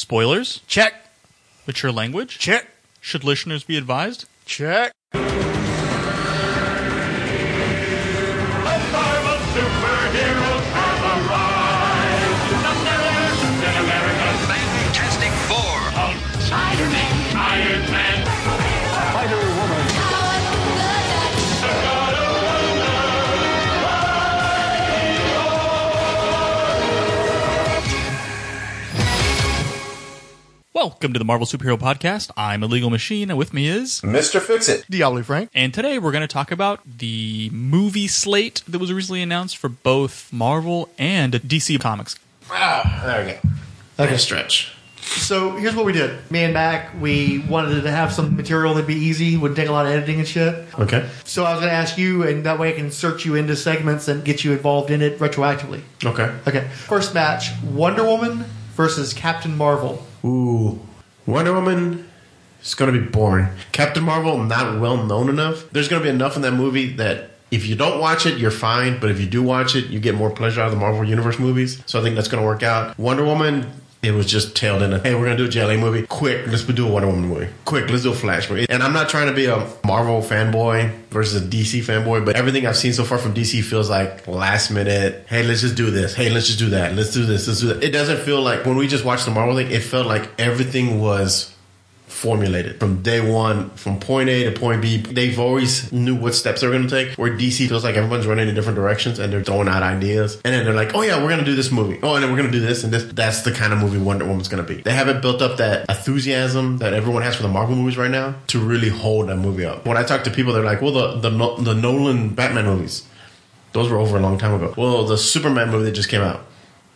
Spoilers? Check. Mature language? Check. Should listeners be advised? Check. Welcome to the Marvel Superhero Podcast. I'm Illegal Machine, and with me is. Mr. Fix It. Diablo Frank. And today we're going to talk about the movie slate that was recently announced for both Marvel and DC Comics. Ah, there we go. Okay, stretch. So here's what we did. Me and Mac, we wanted to have some material that'd be easy, wouldn't take a lot of editing and shit. Okay. So I was going to ask you, and that way I can insert you into segments and get you involved in it retroactively. Okay. Okay. First match Wonder Woman versus Captain Marvel. Ooh. Wonder Woman is going to be boring. Captain Marvel, not well known enough. There's going to be enough in that movie that if you don't watch it, you're fine. But if you do watch it, you get more pleasure out of the Marvel Universe movies. So I think that's going to work out. Wonder Woman. It was just tailed in. A hey, we're gonna do a JLA movie. Quick, let's do a Wonder Woman movie. Quick, let's do a Flash movie. And I'm not trying to be a Marvel fanboy versus a DC fanboy, but everything I've seen so far from DC feels like last minute. Hey, let's just do this. Hey, let's just do that. Let's do this. Let's do that. It doesn't feel like when we just watched the Marvel thing. It felt like everything was formulated from day one, from point A to point B. They've always knew what steps they're going to take. Where DC feels like everyone's running in different directions and they're throwing out ideas, and then they're like, "Oh yeah, we're going to do this movie. Oh, and then we're going to do this and this." That's the kind of movie Wonder Woman's going to be. They haven't built up that enthusiasm that everyone has for the Marvel movies right now to really hold that movie up. When I talk to people, they're like, "Well, the the, the Nolan Batman movies." Those were over a long time ago. Well, the Superman movie that just came out,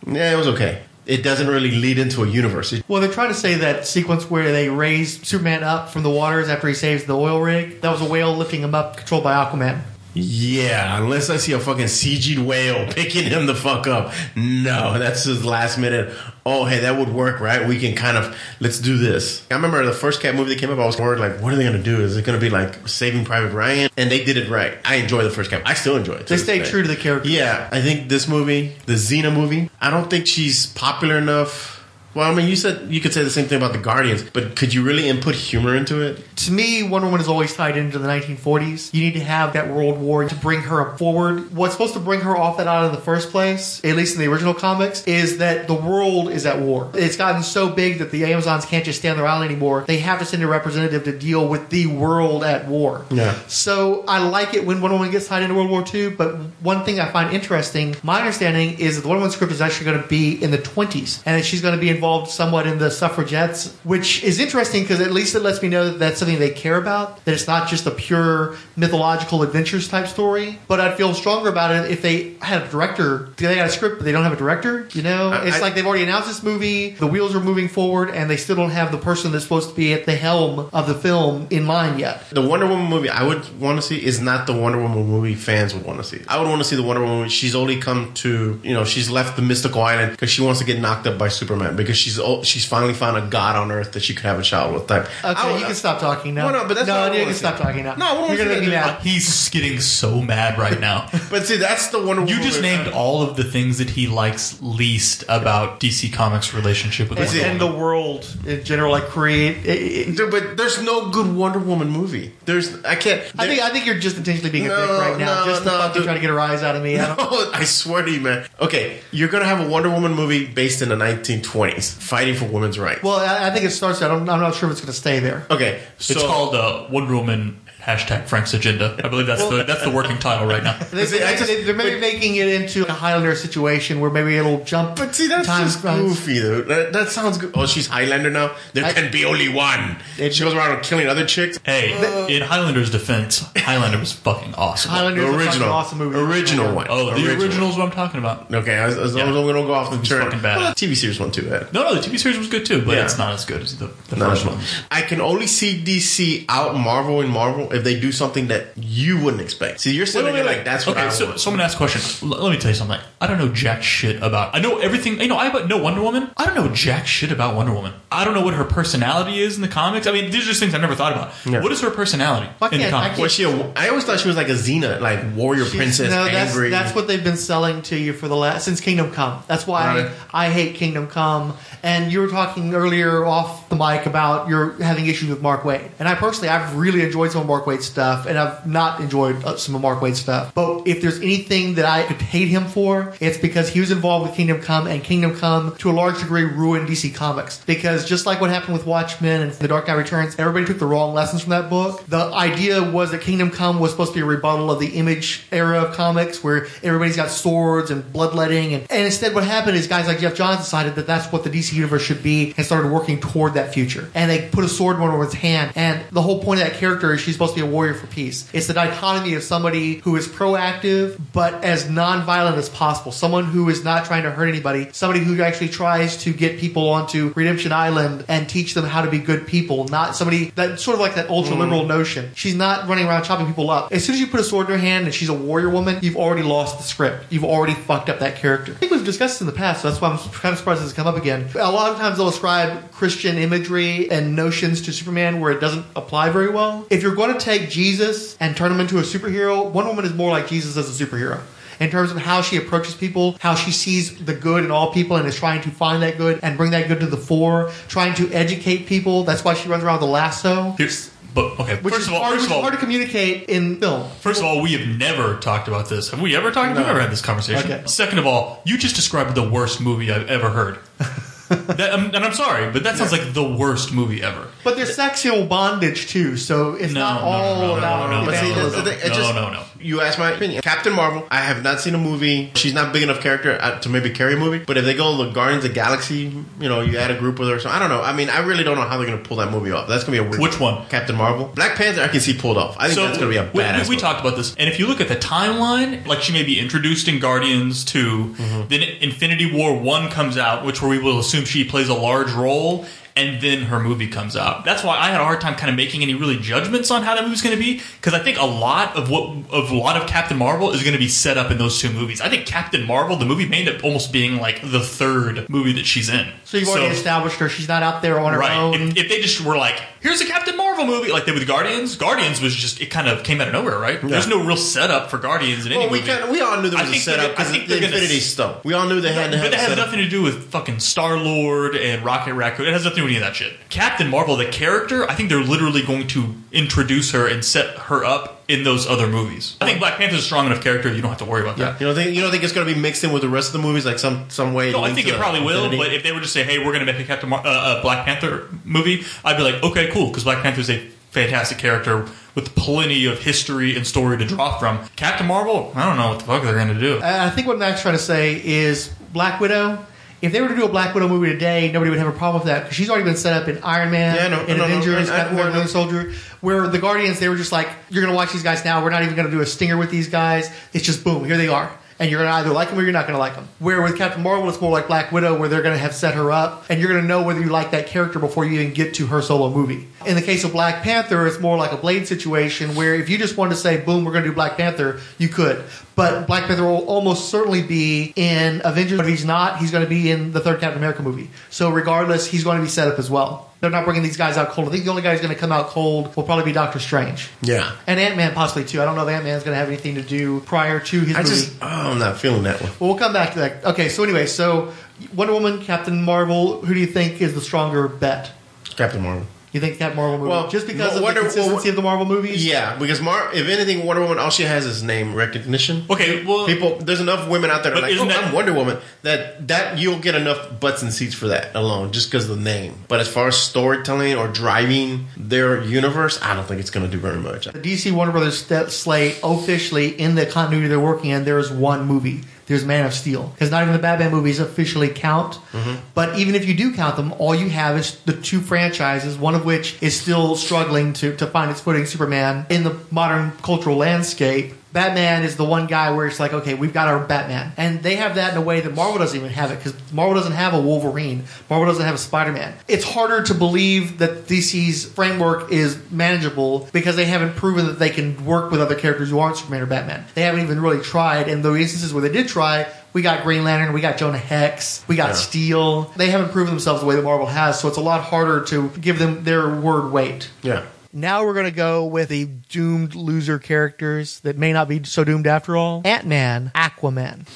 yeah, it was okay. It doesn't really lead into a universe. It- Well, they're trying to say that sequence where they raise Superman up from the waters after he saves the oil rig, that was a whale lifting him up, controlled by Aquaman. Yeah, unless I see a fucking CG'd whale picking him the fuck up. No, that's his last minute. Oh, hey, that would work, right? We can kind of let's do this. I remember the first Cap movie that came up. I was worried, like, what are they going to do? Is it going to be like Saving Private Ryan? And they did it right. I enjoy the first Cap. I still enjoy it. They stay true to the character. Yeah, I think this movie, the Xena movie, I don't think she's popular enough. Well, I mean, you said you could say the same thing about the Guardians, but could you really input humor into it? To me, Wonder Woman is always tied into the 1940s. You need to have that World War to bring her forward. What's supposed to bring her off that island in the first place, at least in the original comics, is that the world is at war. It's gotten so big that the Amazons can't just stay on their island anymore. They have to send a representative to deal with the world at war. Yeah. So I like it when Wonder Woman gets tied into World War II, but one thing I find interesting, my understanding is that the Wonder Woman script is actually going to be in the 20s, and that she's going to be involved somewhat in the suffragettes, which is interesting because at least it lets me know that that's something they care about, that it's not just a pure mythological adventures type story. But I'd feel stronger about it if they had a director. They got a script, but they don't have a director. You know, I- it's I- like they've already announced this movie, the wheels are moving forward, and they still don't have the person that's supposed to be at the helm of the film in line yet. The Wonder Woman movie I would want to see is not the Wonder Woman movie fans would want to see. I would want to see the Wonder Woman. movie. She's only come to, you know, she's left the mystical island because she wants to get knocked up by Superman because she's oh, she's finally found a god on Earth that she could have a child with. Type. Okay, would- you can stop talking now. Well, no, but that's what no, you can stop talking now. No, what you're gonna see make me that. mad. He's getting so mad right now. But see, that's the Wonder Woman. You just movie. named all of the things that he likes least about DC Comics' relationship with And, Wonder and the world in general, like create. it- it- Dude, But there's no good Wonder Woman movie. There's I can't. I think I think you're just intentionally being a No, dick right now, no, just to no, fucking dude. try to get a rise out of me. I I swear to you, man. Okay, you're gonna have a Wonder Woman movie based in the 1920s, fighting for women's rights. well, I, I think it starts. I don't, I'm not sure if it's going to stay there. okay, so It's called uh, Wonder Woman hashtag Frank's Agenda. I believe that's the that's the working title right now. They, See, I they, just- they, are maybe making it into a Highlander situation where maybe it'll jump. But see, that's time just runs. goofy, though. That, that sounds good. Oh, she's Highlander now. There I- can be only one. It- she goes around killing other chicks. Hey, in Highlander's defense, Highlander was fucking awesome. Highlander is The a original, awesome movie. original one. Oh, the Original. original is what I'm talking about. Okay, as, as long Yeah. as we don't go off the It's turn. fucking bad. Well, the TV series one too. Yeah. No, no, the TV series was good too, but Yeah. it's not as good as the, the first one. I can only see DC out Marvel and Marvel if they do something that you wouldn't expect. See, you're sitting Wait, wait, there wait. like that's what okay, I so, want. so I'm a question. L- let me tell you something. I don't know jack shit about. I know everything. You know, I but know Wonder Woman. I don't know jack shit about Wonder Woman. I don't know what her personality is in the comics. I mean, these are just things I never thought about. Yeah. What is her personality I in the comics? was she? A, I always thought she was like a Xena, like warrior She's- princess, no, that's, angry. that's what they've been selling to you for the last since Kingdom Come. That's why Right. I hate Kingdom Come. And you were talking earlier off the mic about you're having issues with Mark Waid, and I personally I've really enjoyed some of Mark Waid's stuff, and I've not enjoyed uh, some of Mark Waid's stuff. But if there's anything that I could hate him for, it's because he was involved with Kingdom Come, and Kingdom Come to a large degree ruined DC Comics. Because just like what happened with Watchmen and The Dark Knight Returns, everybody took the wrong lessons from that book. The idea was that Kingdom Come was supposed to be a rebuttal of the Image era of comics, where everybody's got swords and bloodletting, and, and instead what happened is guys like Geoff Johns decided that that's what the DC universe should be, and started working toward that future. And they put a sword in Wonder Woman's hand, and the whole point of that character is she's supposed to be a warrior for peace. It's the dichotomy of somebody who is proactive but as non-violent as possible, someone who is not trying to hurt anybody, somebody who actually tries to get people onto Redemption Island and teach them how to be good people, not somebody that sort of like that ultra liberal hmm. notion. She's not running around chopping people up. As soon as you put a sword in her hand and she's a warrior woman, you've already lost the script. You've already fucked up that character. I think we've discussed this in the past, so that's why I'm kind of surprised this has come up again. A lot of times they'll ascribe Christian imagery and notions to Superman where it doesn't apply very well. If you're going to take Jesus and turn him into a superhero, Wonder Woman is more like Jesus as a superhero in terms of how she approaches people, how she sees the good in all people and is trying to find that good and bring that good to the fore, trying to educate people. That's why she runs around with a lasso, Here's, but okay. which first is of all, hard, first which of is all, hard to communicate in film. First of all, we have never talked about this. Have we ever talked? No. We've never had this conversation. Okay. Second of all, you just described the worst movie I've ever heard. that, um, and I'm sorry, but that sounds like the worst movie ever. But there's sexual bondage too, so it's No, not all no, no, about no, no, no, evangelism. the thing. No, no, no. You asked my opinion. Captain Marvel. I have not seen a movie. She's not big enough character uh, to maybe carry a movie. But if they go the Guardians of the Galaxy, you know, you add a group with her. So I don't know. I mean, I really don't know how they're going to pull that movie off. That's going to be a weird. Which one? Captain Marvel. Black Panther. I can see pulled off. I think that's going to be a we- badass. We, we movie. talked about this, and if you look at the timeline, like she may be introduced in Guardians 2, Mm-hmm. then Infinity War 1 comes out, which where we will assume she plays a large role, and then her movie comes out. That's why I had a hard time kind of making any really judgments on how that movie's going to be, because I think a lot of what of a lot of Captain Marvel is going to be set up in those two movies. I think Captain Marvel, the movie, may end up almost being like the third movie that she's in. So you've already established her; she's not out there on her Right. own. If, if they just were like, here's a Captain Marvel movie, like they with Guardians. Guardians was just it kind of came out of nowhere, right? There's no real setup for Guardians in any Well, we movie. kind of, we all knew there was a think they're setup I because think the they're gonna Infinity s- Stone. We all knew they had to but have that a has setup. nothing to do with fucking Star Lord and Rocket Raccoon. It has nothing to do any of that shit. Captain Marvel, the character, I think they're literally going to introduce her and set her up in those other movies. I think Black Panther's a strong enough character. You don't have to worry about that. You don't think you don't think it's going to be mixed in with the rest of the movies like some some way? No, I linked think to it probably will. Infinity? But if they were to say, "Hey, we're going to make a Captain Mar- uh, a Black Panther movie," I'd be like, "Okay, cool," because Black Panther is a fantastic character with plenty of history and story to draw from. Captain Marvel, I don't know what the fuck they're going to do. And I think what Mac's trying to say is Black Widow. If they were to do a Black Widow movie today, nobody would have a problem with that because she's already been set up in Iron Man, Yeah, no, in no, no, Avengers, Captain America, Winter Soldier. Where the Guardians, they were just like, "You're going to watch these guys now. We're not even going to do a stinger with these guys. It's just boom, here they are." And you're going to either like them or you're not going to like them. Where with Captain Marvel, it's more like Black Widow, where they're going to have set her up, and you're going to know whether you like that character before you even get to her solo movie. In the case of Black Panther, it's more like a Blade situation, where if you just wanted to say, "Boom, we're going to do Black Panther," you could. But Black Panther will almost certainly be in Avengers. But if he's not, he's going to be in the third Captain America movie. So regardless, he's going to be set up as well. They're not bringing these guys out cold. I think the only guy who's going to come out cold will probably be Doctor Strange. Yeah. And Ant Man possibly too. I don't know if Ant Man's going to have anything to do prior to his I movie. just oh, I'm not feeling that one. well, we'll come back to that. Okay, so anyway, so Wonder Woman, Captain Marvel. Who do you think is the stronger bet? Captain Marvel. You think that Marvel movie? Well, just because well, of the consistency well, of the Marvel movies. Yeah, because Mar, if anything, Wonder Woman, all she has is name recognition. Okay, well, People, there's enough women out there that are But like, oh, that- I'm Wonder Woman. That that you'll get enough butts and seats for that alone, just because of the name. But as far as storytelling or driving their universe, I don't think it's going to do very much. The DC Warner Brothers st- slate officially in the continuity they're working in, there is one movie. There's Man of Steel because not even the Batman movies officially count. Mm-hmm. But even if you do count them, all you have is the two franchises, one of which is still struggling to, to find its footing, Superman, in the modern cultural landscape. Batman is the one guy where it's like, okay, we've got our Batman, and they have that in a way that Marvel doesn't even have it because Marvel doesn't have a Wolverine, Marvel doesn't have a Spider Man. It's harder to believe that DC's framework is manageable because they haven't proven that they can work with other characters who aren't Superman or Batman. They haven't even really tried, and the instances where they did try. We got Green Lantern, we got Jonah Hex, we got Yeah. Steel. They haven't proven themselves the way that Marvel has, so it's a lot harder to give them their word weight. Yeah. Now we're going to go with the doomed loser characters that may not be so doomed after all. Ant Man, Aquaman.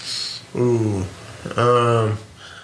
Ooh. Um,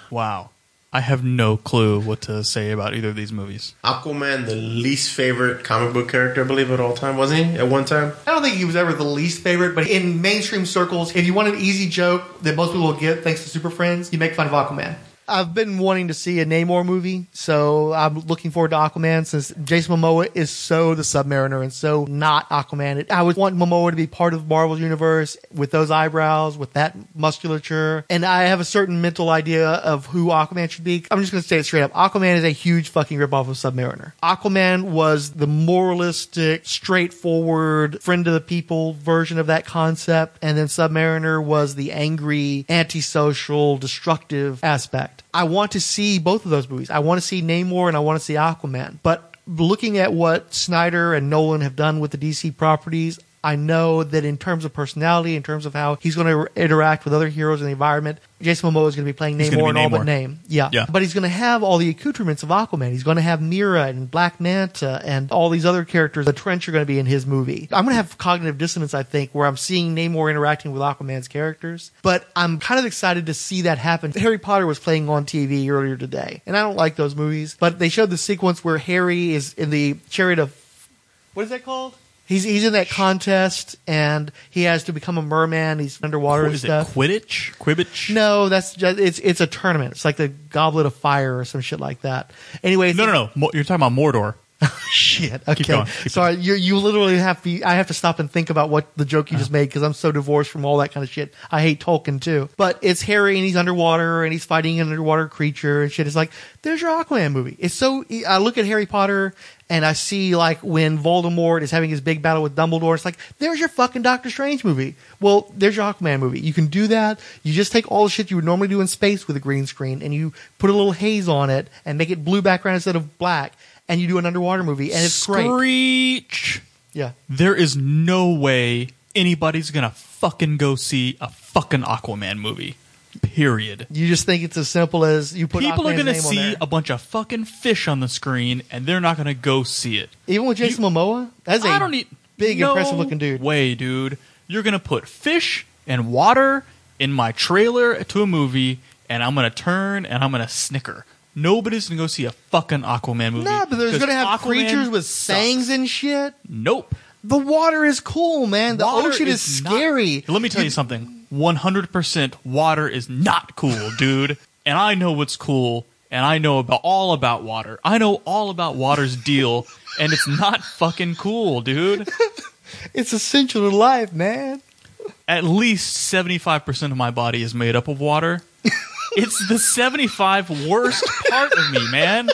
Wow. I have no clue what to say about either of these movies. Aquaman, the least favorite comic book character, I believe, at all time, wasn't he? At one time? I don't think he was ever the least favorite, but in mainstream circles, if you want an easy joke that most people will get thanks to Super Friends, you make fun of Aquaman. I've been wanting to see a Namor movie, so I'm looking forward to Aquaman since Jason Momoa is so the Submariner and so not Aquaman. I would want Momoa to be part of Marvel's universe with those eyebrows, with that musculature, and I have a certain mental idea of who Aquaman should be. I'm just going to say it straight up. Aquaman is a huge fucking ripoff of Submariner. Aquaman was the moralistic, straightforward, friend of the people version of that concept, and then Submariner was the angry, antisocial, destructive aspect. I want to see both of those movies. I want to see Namor and I want to see Aquaman. But looking at what Snyder and Nolan have done with the DC properties, I know that in terms of personality, in terms of how he's going to interact with other heroes in the environment, Jason Momoa is going to be playing Namor and all but name. Yeah. Yeah. But he's going to have all the accoutrements of Aquaman. He's going to have Mera and Black Manta and all these other characters. The Trench are going to be in his movie. I'm going to have cognitive dissonance, I think, where I'm seeing Namor interacting with Aquaman's characters. But I'm kind of excited to see that happen. Harry Potter was playing on TV earlier today, and I don't like those movies, but they showed the sequence where Harry is in the chariot of what is that called? He's he's in that contest and he has to become a merman. He's underwater What and is it? stuff. Quidditch? Quidditch? No, that's just it's it's a tournament. It's like the Goblet of Fire or some shit like that. Anyway, No, no, no. Mo- You're talking about Mordor. shit. Okay, going, keep sorry. You you literally have to. I have to stop and think about what the joke you just Uh-huh. made because I'm so divorced from all that kind of shit. I hate Tolkien too. But it's Harry and he's underwater and he's fighting an underwater creature and shit. It's like there's your Aquaman movie. It's so. I look at Harry Potter. And I see like when Voldemort is having his big battle with Dumbledore, it's like, there's your fucking Doctor Strange movie. Well, there's your Aquaman movie. You can do that. You just take all the shit you would normally do in space with a green screen and you put a little haze on it and make it blue background instead of black and you do an underwater movie and it's great. Screech. Yeah. There is no way anybody's gonna fucking go see a fucking Aquaman movie. Period. You just think it's as simple as you put People are gonna see a bunch of fucking fish on the screen, and they're not gonna go see it. Even with Jason Momoa, that's a I don't need big, no impressive looking dude. Way, dude. You're gonna put fish and water in my trailer to a movie, and I'm gonna turn and I'm gonna snicker. Nobody's gonna go see a fucking Aquaman movie. No, but there's gonna have Aquaman creatures with sucks. and shit. Nope. The water is cool, man. The Water ocean is, not- scary. Let me tell you something. 100% water is not cool, dude. and I know what's cool, and I know about all about water. I know all about water's deal, and it's not fucking cool, dude. It's essential to life, man. At least 75% of my body is made up of water. it's the 75 worst part of me, man.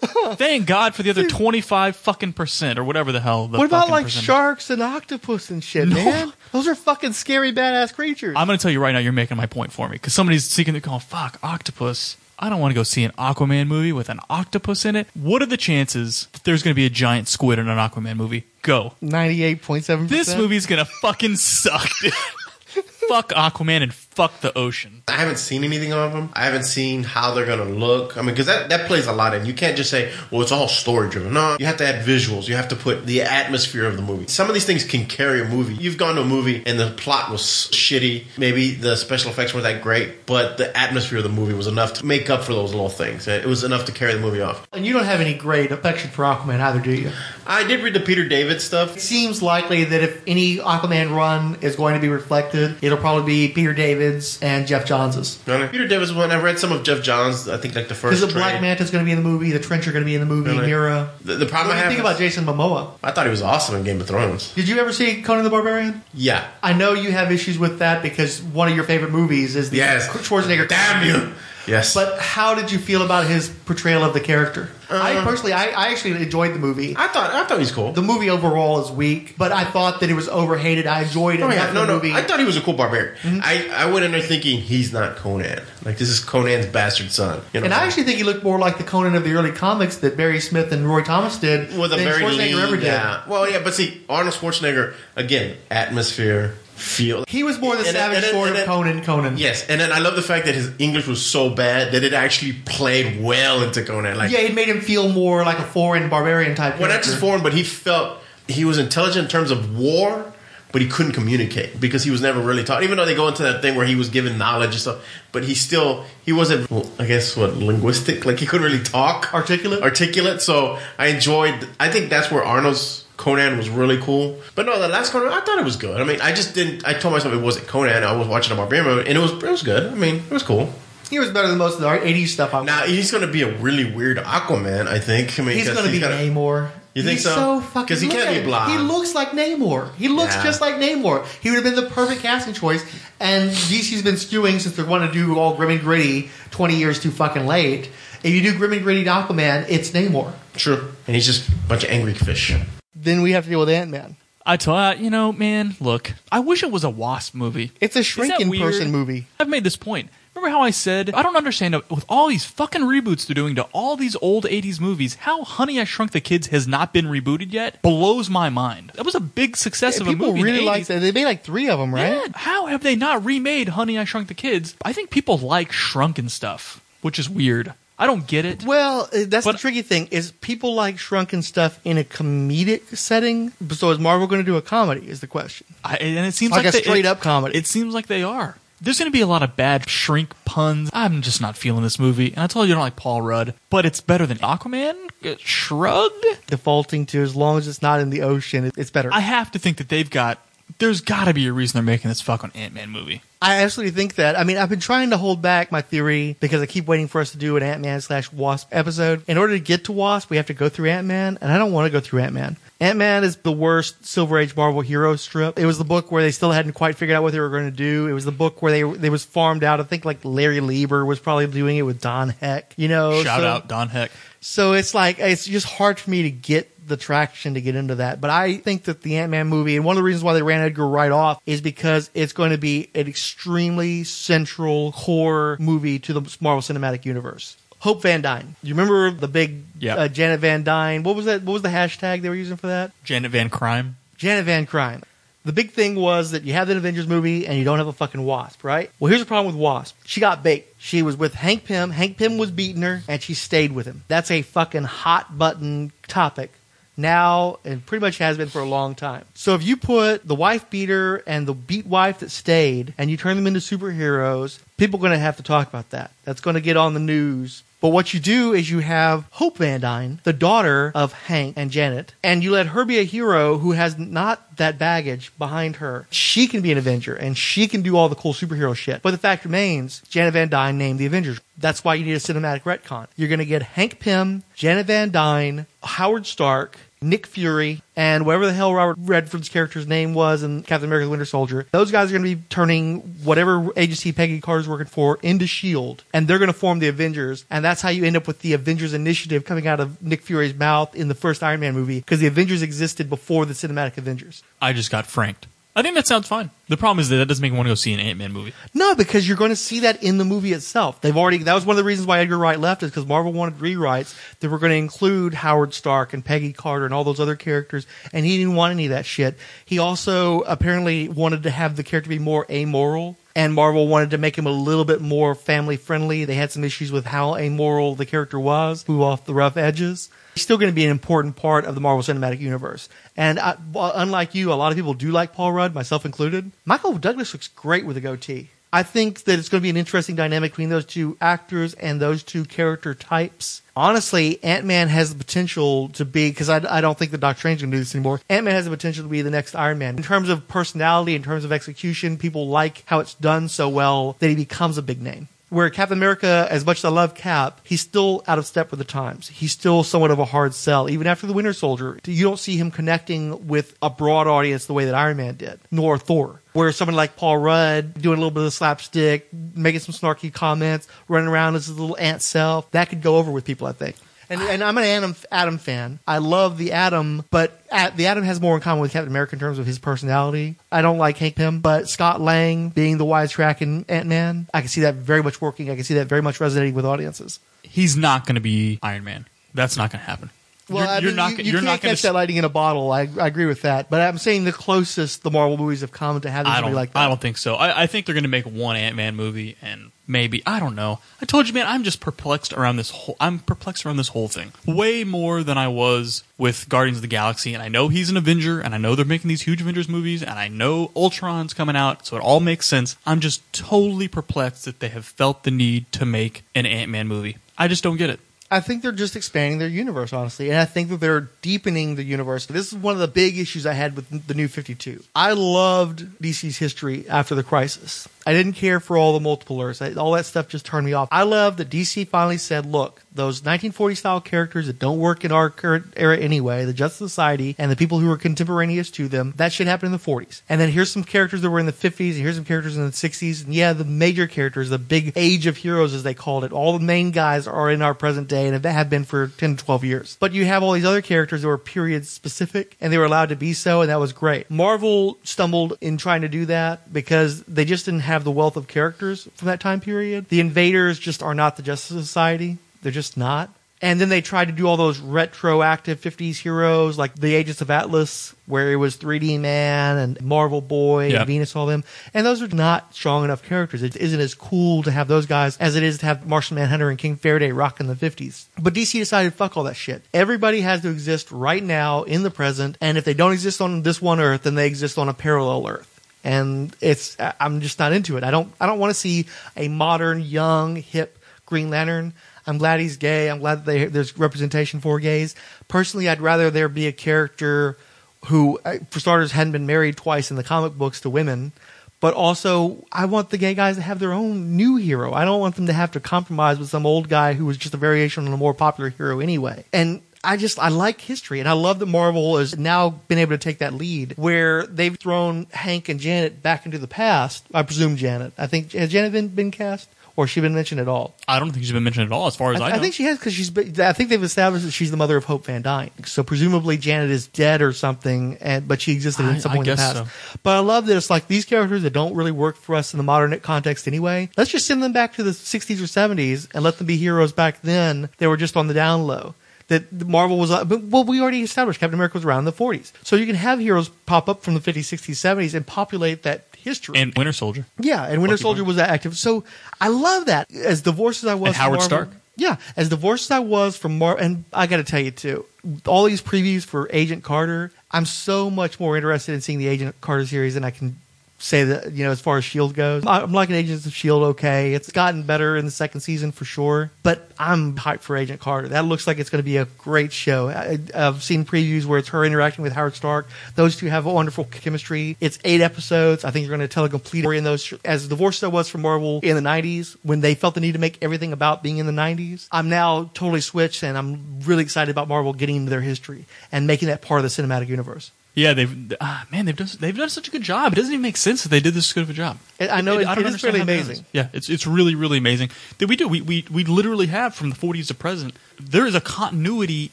Thank God for the other 25 fucking percent or whatever the hell. The what about like percent- sharks and octopus and shit, No. man? Those are fucking scary, badass creatures. I'm going to tell you right now, you're making my point for me because somebody's seeking to go, fuck, octopus. I don't want to go see an Aquaman movie with an octopus in it. What are the chances that there's going to be a giant squid in an Aquaman movie? Go. Ninety-eight point seven. This movie's going to fucking suck, dude. fuck Aquaman and fuck the ocean. I haven't seen anything of them. I haven't seen how they're going to look. I mean, because that, that plays a lot in. You can't just say, well, it's all story driven. No, you have to add visuals. You have to put the atmosphere of the movie. Some of these things can carry a movie. You've gone to a movie and the plot was shitty. Maybe the special effects weren't that great, but the atmosphere of the movie was enough to make up for those little things. It was enough to carry the movie off. And you don't have any great affection for Aquaman either, do you? I did read the Peter David stuff. It seems likely that if any Aquaman run is going to be reflected, it'll probably be Peter David's and Geoff Johns's. Really? Peter David's one. I read some of Geoff Johns. I think like the first. Because first. the Black trade. Manta's going to be in the movie, the Trench are going to be in the movie, Really? Mera. The, the What problem do I you have. think is- about Jason Momoa? I thought he was awesome in Game of Thrones. Did you ever see Conan the Barbarian? Yeah. I know you have issues with that because one of your favorite movies is the Yes. Schwarzenegger. Damn you. Yes. But how did you feel about his portrayal of the character? I uh-huh. personally, I, I actually enjoyed the movie. I thought I thought he was cool. The movie overall is weak, but I thought that it was overhated. I enjoyed Oh enough yeah, no, no. movie. I thought he was a cool barbarian. Mm-hmm. I, I went in there thinking he's not Conan. Like this is Conan's bastard son. You know and I actually think he looked more like the Conan of the early comics that Barry Smith and Roy Thomas did saying? with a than very Schwarzenegger lean, ever did. yeah. Well, yeah, but see, Arnold Schwarzenegger again, atmosphere, feel. He was more the And savage then- sort of Conan. Conan. Yes, and then I love the fact that his English was so bad that it actually played well into Conan. Like, Yeah, it made him feel more like a foreign barbarian type. well, not just foreign, but he felt he was intelligent in terms of war, but he couldn't communicate because he was never really taught. Even though they go into that thing where he was given knowledge and stuff, but he still he wasn't. Well, I guess what linguistic, like he couldn't really talk Articulate? articulate. So I enjoyed. I think that's where Arnold's. Conan was really cool, but no, the last Conan I thought it was good. I mean, I just didn't. I told myself it wasn't Conan. I was watching a barbarian movie, and it was it was good. I mean, it was cool. He was better than most of the 80s stuff. I Now he's going to be a really weird Aquaman. I think. I mean, He's going to be gotta- Namor. You think He's so? so fucking 'Cause he can't be blonde. He looks like Namor. He looks Yeah. just like Namor. He would have been the perfect casting choice. And DC's been skewing since they're want to do all grim and gritty. Twenty years too fucking late. If you do grim and gritty Aquaman, it's Namor. True, and he's just a bunch of angry fish. Then we have to deal with Ant Man. I tell you know, man, look, I wish it was a Wasp movie. It's a shrinking person movie. I've made this point. Remember how I said I don't understand uh, with all these fucking reboots they're doing to all these old '80s movies, how Honey I Shrunk the Kids has not been rebooted yet blows my mind. That was a big success of a People movie. in the really 80s. like that. They made like three of them, right? Yeah, how have they not remade Honey I Shrunk the Kids? I think people like shrunken stuff, which is weird. I don't get it. Well, uh, that's But- the tricky thing is people like shrunken stuff in a comedic setting. So is Marvel going to do a comedy? Is the question. I, and it seems Like like, a they- straight up comedy. It seems like they are. There's going to be a lot of bad shrink puns. I'm just not feeling this movie. And I told you I don't like Paul Rudd, but it's better than Aquaman. Uh, Shrugged. Defaulting to as long as it's not in the ocean, it's better. I have to think that they've got. There's got to be a reason they're making this fucking Ant Man movie. I absolutely think that. I mean, I've been trying to hold back my theory because I keep waiting for us to do an Ant Man slash Wasp episode. In order to get to Wasp, we have to go through Ant Man, and I don't want to go through Ant Man. Ant Man is the worst Silver Age Marvel hero strip. It was the book where they still hadn't quite figured out what they were going to do. It was the book where they they was farmed out. I think like Larry Lieber was probably doing it with Don Heck. You know, Shout so- out Don Heck. So it's like it's just hard for me to get the traction to get into that. But I think that the Ant Man movie, and one of the reasons why they ran Edgar Wright off, is because it's going to be an extremely central core movie to the Marvel Cinematic Universe. Hope Van Dyne. You remember the big Yeah. uh, Janet Van Dyne? What was that? What was the hashtag they were using for that? Janet Van Crime. Janet Van Crime. The big thing was that you have the Avengers movie and you don't have a fucking Wasp, right? Well, here's the problem with Wasp. She got bait. She was with Hank Pym. Hank Pym was beating her and she stayed with him. That's a fucking hot button topic now and pretty much has been for a long time. So if you put the wife beater and the beat wife that stayed and you turn them into superheroes, people are going to have to talk about that. That's going to get on the news. But what you do is you have Hope Van Dyne, the daughter of Hank and Janet, and you let her be a hero who has not that baggage behind her. She can be an Avenger and she can do all the cool superhero shit. But the fact remains, Janet Van Dyne named the Avengers. That's why you need a cinematic retcon. You're going to get Hank Pym, Janet Van Dyne, Howard Stark, Nick Fury, and whatever the hell Robert Redford's character's name was in Captain America Winter Soldier. Those guys are going to be turning whatever agency Peggy Carter's working for into S.H.I.E.L.D. And they're going to form the Avengers. And that's how you end up with the Avengers Initiative coming out of Nick Fury's mouth in the first Iron Man movie, because the Avengers existed before the cinematic Avengers. I just got franked. I think that sounds fine. The problem is that that doesn't make me want to go see an Ant Man movie. No, because you're going to see that in the movie itself. They've already. That was one of the reasons why Edgar Wright left, is because Marvel wanted rewrites that were going to include Howard Stark and Peggy Carter and all those other characters, and he didn't want any of that shit. He also apparently wanted to have the character be more amoral. And Marvel wanted to make him a little bit more family friendly. They had some issues with how amoral the character was, flew off the rough edges. He's still going to be an important part of the Marvel Cinematic Universe. And I, unlike you, a lot of people do like Paul Rudd, myself included. Michael Douglas looks great with a goatee. I think that it's going to be an interesting dynamic between those two actors and those two character types. Honestly, Ant Man has the potential to be because I, I don't think that Doctor Strange can do this anymore. Ant Man has the potential to be the next Iron Man in terms of personality, in terms of execution. People like how it's done so well that he becomes a big name. Where Captain America, as much as I love Cap, he's still out of step with the times. He's still somewhat of a hard sell. Even after the Winter Soldier, you don't see him connecting with a broad audience the way that Iron Man did, nor Thor. Where someone like Paul Rudd doing a little bit of slapstick, making some snarky comments, running around as his little ant self, that could go over with people, I think. And, and I'm an Atom, Atom fan. I love the Atom, but at, the Atom has more in common with Captain America in terms of his personality. I don't like Hank Pym, but Scott Lang being the wisecrack in Ant Man, I can see that very much working. I can see that very much resonating with audiences. He's not going to be Iron Man. That's not going to happen. Well, you're, I you're mean, not. you, you're can't not catch that lighting in a bottle. I, I agree with that, but I'm saying the closest the Marvel movies have come to having I don't. like that. I don't think so. I, I think they're going to make one Ant Man movie, and maybe I don't know. I told you, man. I'm just perplexed around this whole. I'm perplexed around this whole thing way more than I was with Guardians of the Galaxy. And I know he's an Avenger, and I know they're making these huge Avengers movies, and I know Ultron's coming out, so it all makes sense. I'm just totally perplexed that they have felt the need to make an Ant Man movie. I just don't get it. I think they're just expanding their universe, honestly, and I think that they're deepening the universe. This is one of the big issues I had with the new 52. I loved DC's history after the crisis. I didn't care for all the multiple Earths. I- All that stuff just turned me off. I love that DC finally said, look, those 1940 style characters that don't work in our current era anyway, the Justice Society and the people who were contemporaneous to them, that should happen in the 40s. And then here's some characters that were in the 50s, and here's some characters in the 60s. And yeah, the major characters, the big age of heroes as they called it, all the main guys are in our present day and have been for 10 to 12 years. But you have all these other characters that were period specific and they were allowed to be so, and that was great. Marvel stumbled in trying to do that because they just didn't have the wealth of characters from that time period. The invaders just are not the Justice Society. They're just not. And then they tried to do all those retroactive 50s heroes like the Agents of Atlas, where it was 3D Man and Marvel Boy Yep. and Venus, all them. And those are not strong enough characters. It isn't as cool to have those guys as it is to have Martian Manhunter and King Faraday rock in the 50s. But DC decided, fuck all that shit. Everybody has to exist right now in the present. And if they don't exist on this one Earth, then they exist on a parallel Earth and it's I'm just not into it. I don't I don't want to see a modern, young, hip Green Lantern. I'm glad he's gay. I'm glad they, there's representation for gays. Personally, I'd rather there be a character who, uh, for starters, hadn't been married twice in the comic books to women. But also, I want the gay guys to have their own new hero. I don't want them to have to compromise with some old guy who was just a variation on a more popular hero anyway. And I just I like history, and I love that Marvel has now been able to take that lead, where they've thrown Hank and Janet back into the past. I presume Janet. I think has Janet been, been cast, or has she been mentioned at all? I don't think she's been mentioned at all, as far as I, I, know. I think she has because she's. been- I think they've established that she's the mother of Hope Van Dyne. So presumably Janet is dead or something, and but she existed I- in some I point in the past. so. But I love that it's like these characters that don't really work for us in the modern context anyway. Let's just send them back to the 60s or 70s and let them be heroes back then. They were just on the down low. That Marvel was, but well, we already established Captain America was around in the 40s, so you can have heroes pop up from the 50s, 60s, 70s and populate that history. and Winter Soldier. Yeah, and Winter Bucky Soldier Barnes. was that active. So I love that. As divorced as I was, And from Howard Marvel- Stark. Yeah, as divorced as I was from Mar, and I got to tell you too, all these previews for Agent Carter, I'm so much more interested in seeing the Agent Carter series than I can say that you know as far as Shield goes. I'm liking Agents of Shield. Okay, it's gotten better in the second season for sure, but I'm hyped for Agent Carter. That looks like it's going to be a great show. I, I've seen previews where it's her interacting with Howard Stark. Those two have a wonderful chemistry. It's eight episodes. I think you're going to tell a complete story in those. As divorced I was from Marvel in the 90s when they felt the need to make everything about being in the 90s, I'm now totally switched and I'm really excited about Marvel getting into their history and making that part of the cinematic universe. Yeah, they've ah, man, they've done they've done such a good job. It doesn't even make sense that they did this good of a job. I- know it- I it is really how they've done amazing. Yeah, it's it's really really amazing that we do. We we we literally have from the 40s to present. There is a continuity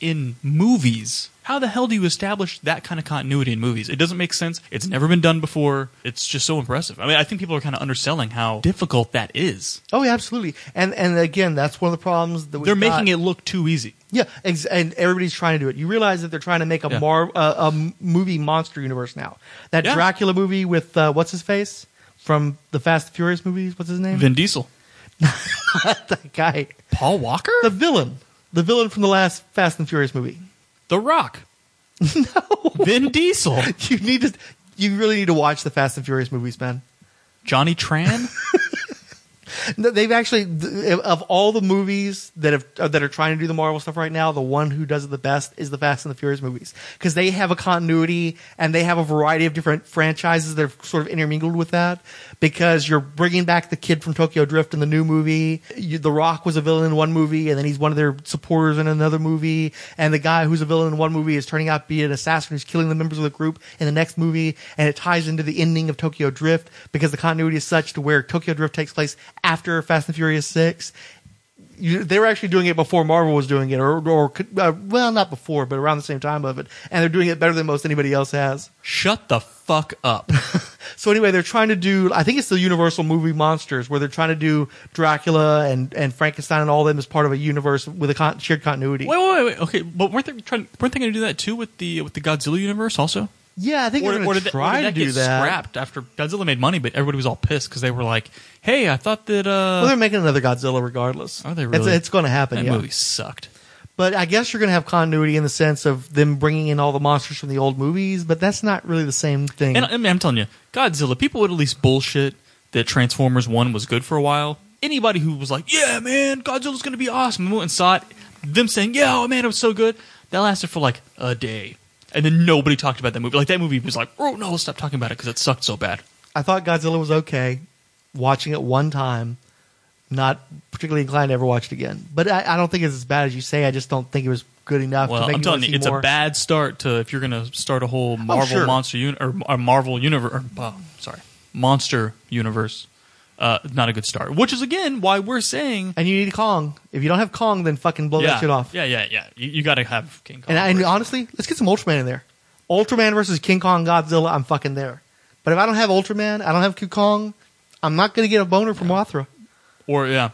in movies. How the hell do you establish that kind of continuity in movies? It doesn't make sense. It's never been done before. It's just so impressive. I mean, I think people are kind of underselling how difficult that is. Oh, yeah, absolutely. And and again, that's one of the problems that we've They're making got. it look too easy. Yeah, ex- and everybody's trying to do it. You realize that they're trying to make a Yeah. mar- uh, a movie monster universe now. That Yeah. Dracula movie with uh, what's his face from the Fast and Furious movies. What's his name? Vin Diesel, that guy, Paul Walker, the villain, the villain from the last Fast and Furious movie. The Rock. no, Vin Diesel, You need to. You really need to watch the Fast and Furious movies, man. Johnny Tran. They've actually of all the movies that have uh, that are trying to do the Marvel stuff right now, the one who does it the best is the Fast and the Furious movies. Because they have a continuity and they have a variety of different franchises that are sort of intermingled with that. Because you're bringing back the kid from Tokyo Drift in the new movie, you, The Rock was a villain in one movie, and then he's one of their supporters in another movie, and the guy who's a villain in one movie is turning out to be an assassin who's killing the members of the group in the next movie, and it ties into the ending of Tokyo Drift because the continuity is such to where Tokyo Drift takes place after Fast and Furious Six. You, they were actually doing it before Marvel was doing it, or, or uh, well, not before, but around the same time of it, and they're doing it better than most anybody else has. Shut the fuck up. So anyway, they're trying to do. I think it's the Universal movie monsters, where they're trying to do Dracula and, and Frankenstein and all of them as part of a universe with a con- shared continuity. wait, wait, wait, wait. Okay, but weren't they trying? Weren't they going to do that too with the with the Godzilla universe also? Yeah, I think Or, they're going to try to do that. scrapped after Godzilla made money? But everybody was all pissed because they were like, "Hey, I thought that uh, Well, they're making another Godzilla regardless. Are they It's, really? it's going to happen. that yeah. movie sucked." But I guess you're going to have continuity in the sense of them bringing in all the monsters from the old movies, but that's not really the same thing. And I mean, I'm telling you, Godzilla. People would at least bullshit that Transformers One was good for a while. Anybody who was like, "Yeah, man, Godzilla's going to be awesome," and went and saw it, them saying, "Yeah, oh man, it was so good," that lasted for like a day, and then nobody talked about that movie. Like that movie was like, "Oh no, let's stop talking about it because it sucked so bad." I thought Godzilla was okay. Watching it one time, not particularly inclined to ever watch it again. But I, I don't think it's as bad as you say. I just don't think it was good enough Well, to make I'm telling you, it's more. a bad start to if you're going to start a whole oh, Marvel sure. monster uni- or, or Marvel universe. Or, oh, sorry, monster universe. Uh, not a good start. Which is again why we're saying, And you need Kong. If you don't have Kong, then fucking blow yeah, that shit off. yeah, yeah, yeah. You, you got to have King Kong. And, I, and honestly, let's get some Ultraman in there. Ultraman versus King Kong Godzilla, I'm fucking there. But if I don't have Ultraman, I don't have King Kong, I'm not going to get a boner from Mothra. or yeah,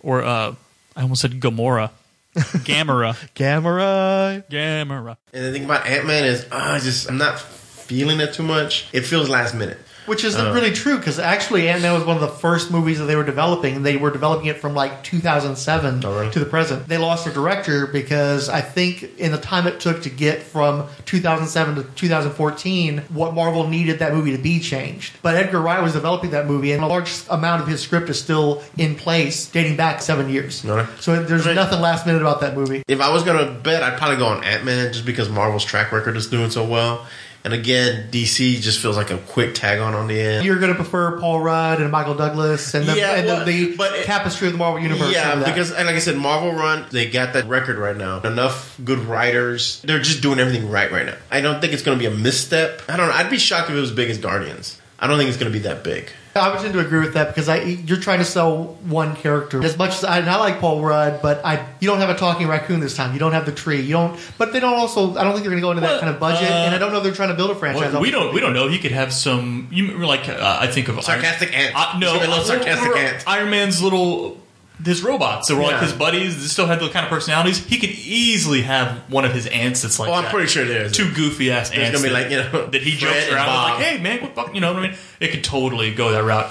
or uh, I almost said Gamora, Gamera, Gamera. Gamera. And the thing about Ant Man is, uh, I just I'm not feeling it too much. It feels last minute. Which is Uh. really true because actually Ant Man was one of the first movies that they were developing. They were developing it from like 2007 Oh, really? to the present. They lost their director because I think in the time it took to get from 2007 to 2014, what Marvel needed that movie to be changed. But Edgar Wright was developing that movie, and a large amount of his script is still in place, dating back seven years. Okay. So there's Right. nothing last minute about that movie. If I was gonna bet, I'd probably go on Ant Man just because Marvel's track record is doing so well. And again, DC just feels like a quick tag on on the end. You're going to prefer Paul Rudd and Michael Douglas and the, Yeah, and well, the, the it- tapestry of the Marvel universe. Yeah, that. because and like I said, Marvel Run they got that record right now. Enough good writers. They're just doing everything right right now. I don't think it's going to be a misstep. I don't know. I'd be shocked if it was big as Guardians. I don't think it's going to be that big. I would tend to agree with that because I you're trying to sell one character as much as I, and I like Paul Rudd, but I you don't have a talking raccoon this time. You don't have the tree. You don't. But they don't also. I don't think they're going to go into that kind of budget, uh, and I don't know if they're trying to build a franchise. Well, we don't we don't know. He could have some. You like uh, I think of Sarcastic Iron, ants. Uh, no, Sure, they love uh, sarcastic remember ants. Iron Man's little his robots. They were like Yeah. his buddies. They still had the kind of personalities. He could easily have one of his ants that's like. Oh, I'm that. pretty sure there is. Two goofy ass There's ants. gonna be that, like, you know, that he Fred jokes and around with, Bob. like, hey man, what fuck, you know what I mean? It could totally go that route.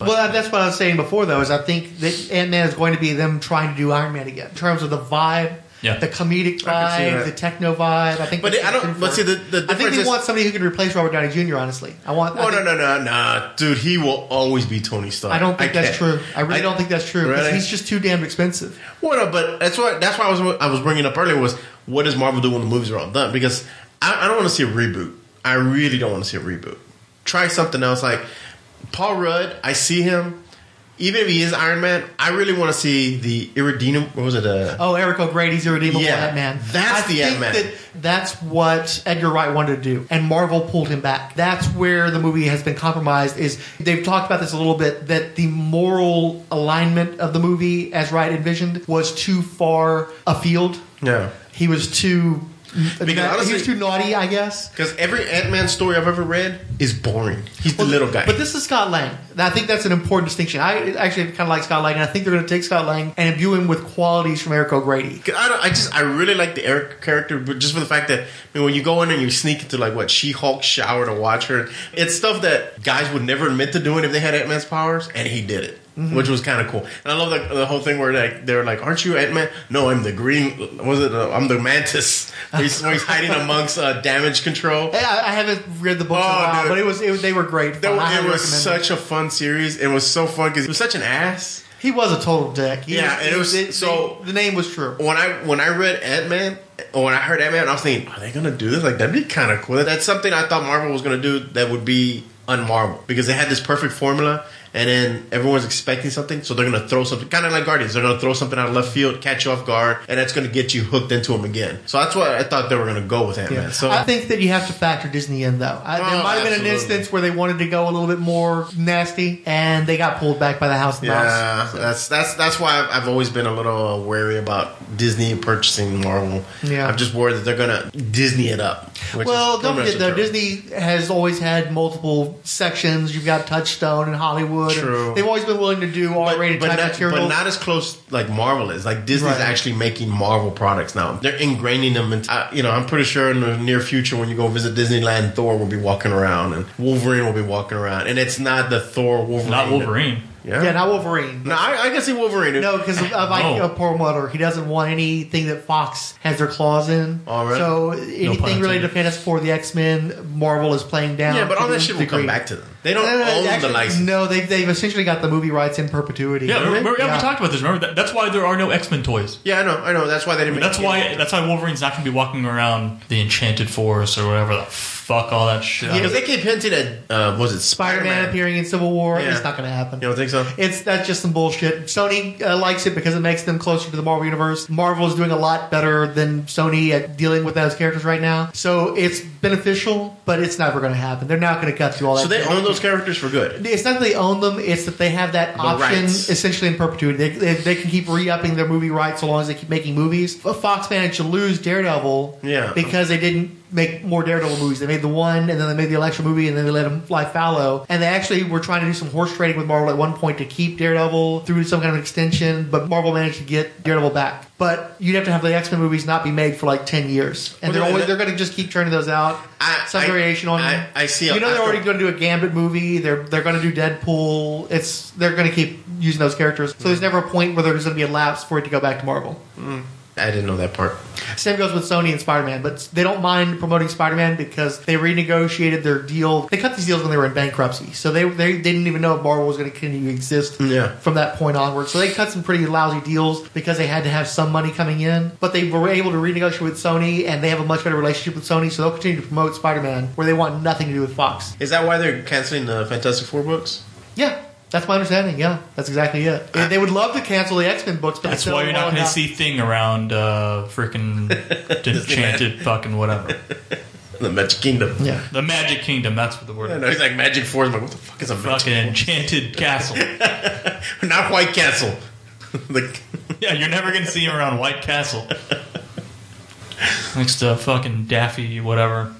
Well, that's what I was saying before, though. Is I think that Ant Man is going to be them trying to do Iron Man again in terms of the vibe, Yeah. the comedic I vibe, the techno vibe. I think. But that's I don't- what they're but see, the- the I think difference they is- want somebody who can replace Robert Downey Jr. Honestly, I want. I Oh think- no no no no, dude! He will always be Tony Stark. I don't think that's can't. true. I really don't think that's true because Really? he's just too damn expensive. Well, no, but that's what that's why I was I was bringing up earlier was what does Marvel do when the movies are all done? Because I, I don't want to see a reboot. I really don't want to see a reboot. Try something else. Like Paul Rudd, I see him. Even if he is Iron Man, I really want to see the irredeemable. What was it? Uh, Oh, Eric O'Grady's irredeemable Yeah, Ant Man. that's I the think Ant-Man. That that's what Edgar Wright wanted to do, and Marvel pulled him back. That's where the movie has been compromised. Is they've talked about this a little bit that the moral alignment of the movie, as Wright envisioned, was too far afield. no, He was too. Because he honestly- was too naughty, I guess. because every Ant Man story I've ever read is boring. He's the little guy. But this is Scott Lang. I think that's an important distinction. I actually kind of like Scott Lang, and I think they're going to take Scott Lang and imbue him with qualities from Eric O'Grady. I, don't, I just I really like the Eric character, but just for the fact that I mean, when you go in and you sneak into like what She Hulk shower to watch her, it's stuff that guys would never admit to doing if they had Ant Man's powers, and he did it. Which was kind of cool. And I love the, the whole thing where like they're like, "Aren't you Ant Man?" No, I'm the green. Was it? Uh, I'm the Mantis. Where he's, where he's hiding amongst uh, damage control. Hey, I, I haven't read the book, in a Oh, while, but it was it, they were great. Was, I it was such a fun series. It was so fun because he was such an ass. He was a total dick. He Yeah, and it was- the- so- the name was true. When I when I read Ant Man, when I heard Ant Man, I was thinking, are they gonna do this? Like that'd be kind of cool. That's something I thought Marvel was gonna do that would be unmarvel because they had this perfect formula. And then everyone's expecting something, so they're gonna throw something, kind of like Guardians. They're gonna throw something out of left field, catch you off guard, and that's gonna get you hooked into them again. So that's what I thought they were gonna go with Ant Man. Yeah. So I think that you have to factor Disney in, though. I, there Oh, might have been an instance where they wanted to go a little bit more nasty, and they got pulled back by the House Yeah, Mouse. So- that's that's that's why I've, I've always been a little wary about Disney purchasing Marvel. Yeah. I'm just worried that they're gonna Disney it up. Which Well, is don't pretty forget though. Disney has always had multiple sections. You've got Touchstone and Hollywood. and True. they've always been willing to do R-rated but type not, material. but not as close like Marvel is. Like Disney's Right. actually making Marvel products now. They're ingraining them into. Uh, you know, I'm pretty sure in the near future when you go visit Disneyland, Thor will be walking around and Wolverine will be walking around, and it's not the Thor Wolverine. Not Wolverine. Yeah. yeah, not Wolverine. No, I, I can see Wolverine. No, because of, like oh. No. Perlmutter, he doesn't want anything that Fox has their claws in. All right. So anything related to. Fantastic Four, the X Men, Marvel is playing down. Yeah, but all that shit will come back to them. They don't No, no, no, own the license. No, they've, they've essentially got the movie rights in perpetuity. Yeah, remember, yeah, Yeah. we talked about this. Remember that, that's why there are no X Men toys. Yeah, I know, I know. That's why they didn't. That's make why that's why Wolverine's not going to be walking around the Enchanted Forest or whatever the fuck all that shit. because they keep hinting at uh, was it Spider Spider-Man? Man appearing in Civil War. Yeah. It's not going to happen. You don't think so? It's that's just some bullshit. Sony uh, likes it because it makes them closer to the Marvel universe. Marvel is doing a lot better than Sony at dealing with those characters right now. So it's beneficial, but it's never going to happen. They're not going to cut through all that. So they shit. own those characters for good. It's not that they own them; it's that they have that option rights. essentially in perpetuity. They, they, they can keep re-upping their movie rights so long as they keep making movies. But Fox managed to lose Daredevil, Yeah. because they didn't make more Daredevil movies. They made the one, and then they made the Elektra movie, and then they let him fly fallow. And they actually were trying to do some horse trading with Marvel at one point to keep Daredevil through some kind of extension, but Marvel managed to get Daredevil back. But you'd have to have the X Men movies not be made for like ten years, and Well, they're always they're going to just keep turning those out. I- some I- variation on I-. I see- You know, they're already going to do a Gambit movie. They're they're going to do Deadpool. It's they're going to keep using those characters. So there's mm-hmm. never a point where there's going to be a lapse for it to go back to Marvel. Mm. I didn't know that part. Same goes with Sony and Spider Man, but they don't mind promoting Spider Man because they renegotiated their deal. They cut these deals when they were in bankruptcy, so they they, they didn't even know if Marvel was going to continue to exist Yeah. from that point onward. So they cut some pretty lousy deals because they had to have some money coming in, but they were able to renegotiate with Sony, and they have a much better relationship with Sony, so they'll continue to promote Spider Man where they want nothing to do with Fox. Is that why they're canceling the Fantastic Four books? Yeah. That's my understanding. Yeah, that's exactly it. They- they would love to cancel the X Men books, but That's they why you're not won't going to see Thing around uh, freaking Enchanted fucking whatever. The Magic Kingdom. Yeah. The Magic Kingdom, that's what the word I is. know, he's like Magic Four. I'm like, what the fuck is a Fucking Enchanted Castle. Not White Castle. like, Yeah, you're never going to see him around White Castle. Next to fucking Daffy, whatever.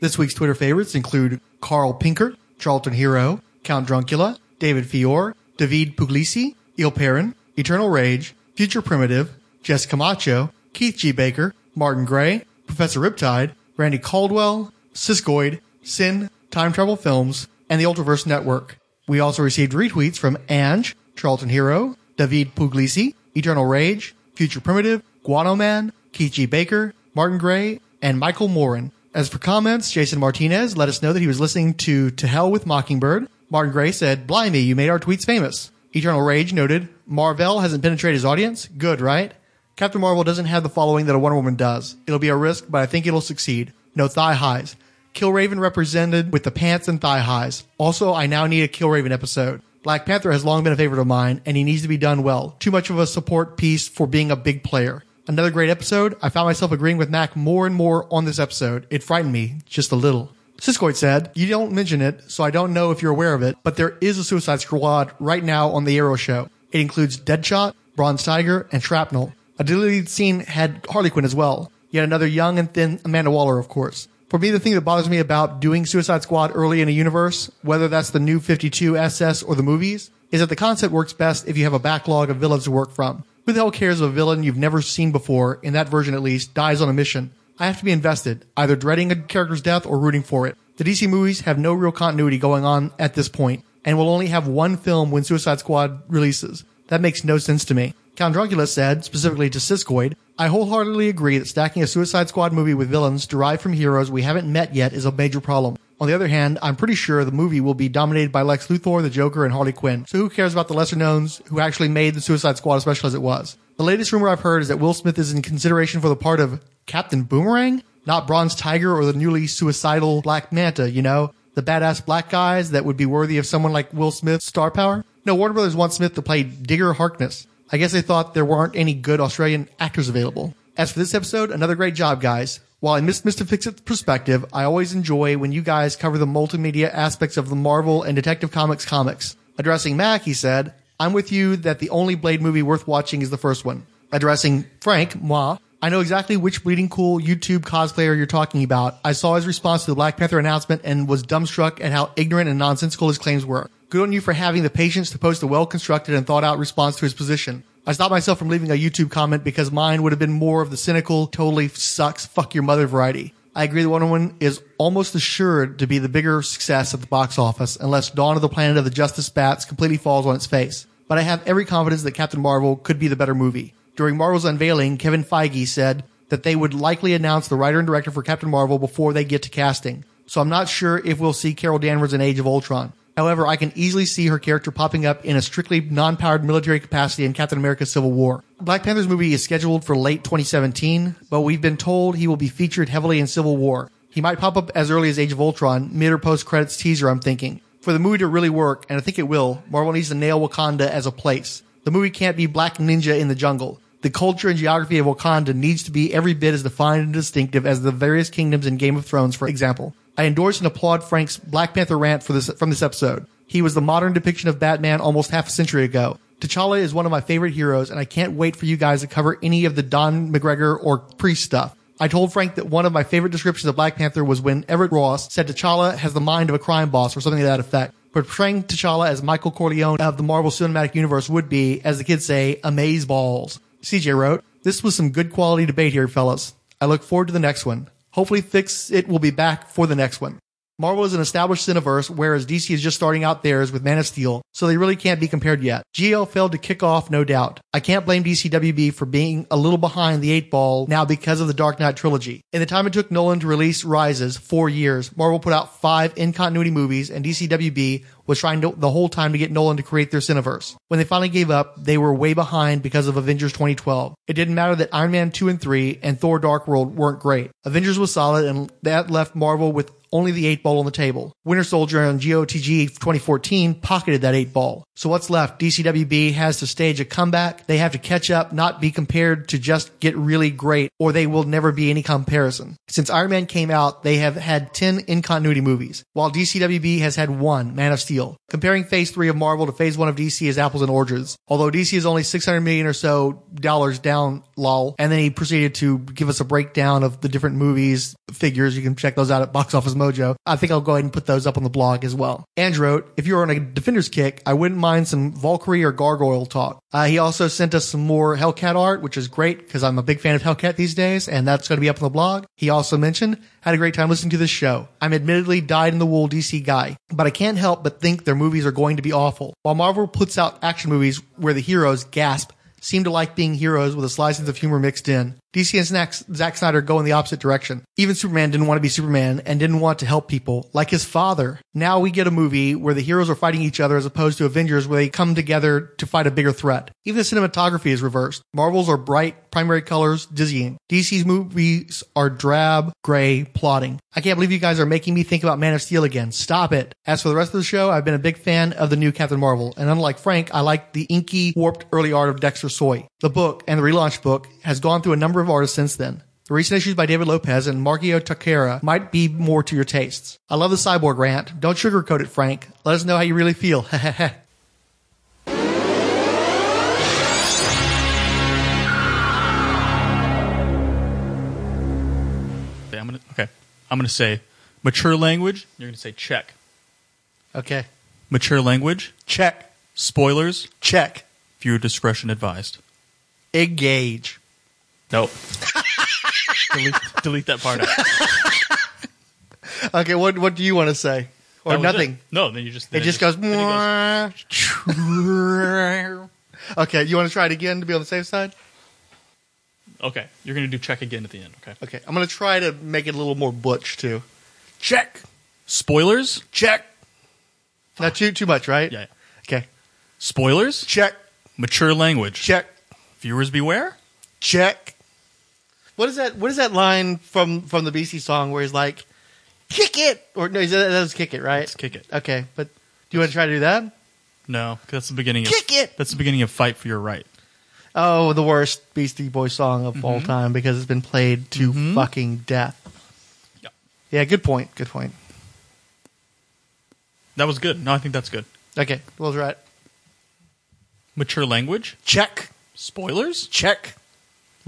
This week's Twitter favorites include Carl Pinkert, Charlton Hero, Count Druncula, David Fior, David Puglisi, Il Perrin, Eternal Rage, Future Primitive, Jess Camacho, Keith G. Baker, Martin Gray, Professor Riptide, Randy Caldwell, Siskoid, Sin, Time Travel Films, and the Ultraverse Network. We also received retweets from Ange, Charlton Hero, David Puglisi, Eternal Rage, Future Primitive, Guano Man, Keith G. Baker, Martin Gray, and Michael Morin. As for comments, Jason Martinez let us know that he was listening to To Hell with Mockingbird. Martin Gray said, Blimey, you made our tweets famous. Eternal Rage noted, Marvel hasn't penetrated his audience. Good, right? Captain Marvel doesn't have the following that a Wonder Woman does. It'll be a risk, but I think it'll succeed. No thigh highs. Killraven represented with the pants and thigh highs. Also, I now need a Killraven episode. Black Panther has long been a favorite of mine, and he needs to be done well. Too much of a support piece for being a big player. Another great episode. I found myself agreeing with Mac more and more on this episode. It frightened me just a little. Siskoid said, You don't mention it, so I don't know if you're aware of it, but there is a Suicide Squad right now on the Arrow show. It includes Deadshot, Bronze Tiger, and Shrapnel. A deleted scene had Harley Quinn as well. Yet another young and thin Amanda Waller, of course. For me, the thing that bothers me about doing Suicide Squad early in a universe, whether that's the new 52 SS or the movies, is that the concept works best if you have a backlog of villains to work from. Who the hell cares if a villain you've never seen before, in that version at least, dies on a mission? I have to be invested, either dreading a character's death or rooting for it. The DC movies have no real continuity going on at this point, and will only have one film when Suicide Squad releases. That makes no sense to me. Count Druncula said, specifically to Siskoid, I wholeheartedly agree that stacking a Suicide Squad movie with villains derived from heroes we haven't met yet is a major problem. On the other hand, I'm pretty sure the movie will be dominated by Lex Luthor, the Joker, and Harley Quinn. So who cares about the lesser knowns who actually made the Suicide Squad as special as it was? The latest rumor I've heard is that Will Smith is in consideration for the part of Captain Boomerang, not Bronze Tiger or the newly suicidal Black Manta, you know? The badass black guys that would be worthy of someone like Will Smith's star power? No, Warner Brothers wants Smith to play Digger Harkness. I guess they thought there weren't any good Australian actors available. As for this episode, another great job, guys. While I missed Mr. Fixit's perspective, I always enjoy when you guys cover the multimedia aspects of the Marvel and Detective Comics comics. Addressing Mac, he said, I'm with you that the only Blade movie worth watching is the first one. Addressing Frank, moi, I know exactly which bleeding cool YouTube cosplayer you're talking about. I saw his response to the Black Panther announcement and was dumbstruck at how ignorant and nonsensical his claims were. Good on you for having the patience to post a well constructed and thought out response to his position. I stopped myself from leaving a YouTube comment because mine would have been more of the cynical, totally sucks, fuck your mother variety. I agree that Wonder Woman is almost assured to be the bigger success at the box office unless Dawn of the Planet of the Justice Bats completely falls on its face. But I have every confidence that Captain Marvel could be the better movie. During Marvel's unveiling, Kevin Feige said that they would likely announce the writer and director for Captain Marvel before they get to casting. So I'm not sure if we'll see Carol Danvers in Age of Ultron. However, I can easily see her character popping up in a strictly non-powered military capacity in Captain America Civil War. Black Panther's movie is scheduled for late 2017, but we've been told he will be featured heavily in Civil War. He might pop up as early as Age of Ultron, mid or post credits teaser, I'm thinking. For the movie to really work, and I think it will, Marvel needs to nail Wakanda as a place. The movie can't be Black Ninja in the jungle. The culture and geography of Wakanda needs to be every bit as defined and distinctive as the various kingdoms in Game of Thrones, for example. I endorse and applaud Frank's Black Panther rant for this, from this episode. He was the modern depiction of Batman almost half a century ago. T'Challa is one of my favorite heroes, and I can't wait for you guys to cover any of the Don McGregor or Priest stuff. I told Frank that one of my favorite descriptions of Black Panther was when Everett Ross said T'Challa has the mind of a crime boss or something to that effect. Portraying T'Challa as Michael Corleone of the Marvel Cinematic Universe would be, as the kids say, amaze balls. CJ wrote, This was some good quality debate here, fellas. I look forward to the next one. Hopefully Fix It will be back for the next one. Marvel is an established cineverse, whereas DC is just starting out theirs with Man of Steel, so they really can't be compared yet. GL failed to kick off, no doubt. I can't blame DCWB for being a little behind the eight ball now because of the Dark Knight trilogy. In the time it took Nolan to release Rises, four years, Marvel put out five in continuity movies, and DCWB was trying to, the whole time to get Nolan to create their Cineverse. When they finally gave up, they were way behind because of Avengers 2012. It didn't matter that Iron Man 2 and 3 and Thor Dark World weren't great. Avengers was solid and that left Marvel with only the eight ball on the table. Winter Soldier on GOTG 2014 pocketed that eight ball. So what's left? DCWB has to stage a comeback. They have to catch up, not be compared to just get really great, or they will never be any comparison. Since Iron Man came out, they have had 10 in continuity movies, while DCWB has had one, Man of Steel. Comparing phase 3 of Marvel to phase 1 of DC is apples and oranges. Although DC is only 600 million or so dollars down, lol. And then he proceeded to give us a breakdown of the different movies, figures. You can check those out at Box Office Mojo. I think I'll go ahead and put those up on the blog as well. Andrew wrote, if you're on a Defender's kick, I wouldn't mind some Valkyrie or Gargoyle talk. Uh, he also sent us some more Hellcat art, which is great because I'm a big fan of Hellcat these days, and that's going to be up on the blog. He also mentioned, had a great time listening to this show. I'm admittedly dyed in the wool DC guy, but I can't help but think their movies are going to be awful. While Marvel puts out action movies where the heroes gasp, seem to like being heroes with a slice of humor mixed in. DC and Zack, Snyder go in the opposite direction. Even Superman didn't want to be Superman and didn't want to help people, like his father. Now we get a movie where the heroes are fighting each other as opposed to Avengers where they come together to fight a bigger threat. Even the cinematography is reversed. Marvel's are bright, primary colors, dizzying. DC's movies are drab, gray, plotting. I can't believe you guys are making me think about Man of Steel again. Stop it. As for the rest of the show, I've been a big fan of the new Captain Marvel, and unlike Frank, I like the inky, warped early art of Dexter Soy. The book and the relaunch book has gone through a number of artists since then. The recent issues by David Lopez and Marcio Takara might be more to your tastes. I love the cyborg rant. Don't sugarcoat it, Frank. Let us know how you really feel. Okay, I'm gonna okay. I'm gonna say mature language. You're gonna say check. okay. Mature language. Check. Spoilers. delete, delete that part out. Okay, what what do you want to say? Or oh, That was nothing? it. No, then you just. It then just goes. then it okay, you want to try it again to be on the safe side? Okay, you're gonna do check again at the end. Okay. Okay, I'm going to try to make it a little more butch too. Check, Spoilers. check. Not too too much, right? Yeah. yeah. Okay. Spoilers. Check, Mature language. check, Viewers beware. check. What is that? What is that line from from the BC song where he's like, "Kick it," or no, that was "Kick it," right? Let's kick it. Okay, but do you want to try to do that? No, 'cause that's the beginning of Kick it! That's the beginning of fight for your right. Oh, the worst Beastie Boy song of Mm-hmm. all time because it's been played to fucking death. Yep. Yeah, good point. Good point. That was good. No, I think that's good. Okay, we'll try it. Mature language. Check, Spoilers. check,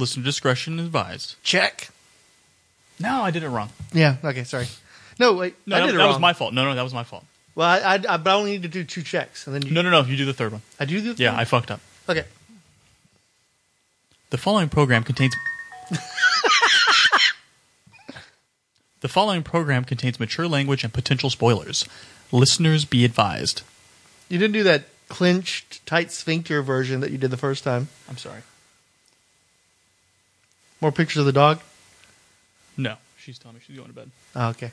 Listener discretion advised. check. No, I did it wrong. Yeah. Okay. Sorry. No, wait. No, I that, did it that wrong. was my fault. No, no, that was my fault. Well, I, I, I, but I only need to do two checks, and then you. No, no, no. You do the third one. I do the. Yeah, I fucked up. Okay. The following program contains. the following program contains mature language and potential spoilers. Listeners be advised. You didn't do that clinched, tight sphincter version that you did the first time. I'm sorry. More pictures of the dog. No, she's telling me she's going to bed. Oh, okay.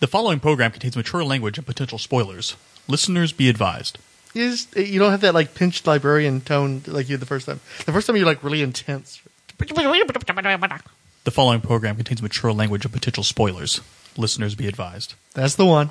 The following program contains mature language and potential spoilers. Listeners be advised. You just eh, you don't have that like pinched librarian tone like you did the first time. The first time you're like really intense. The following program contains mature language and potential spoilers. Listeners be advised. That's the one.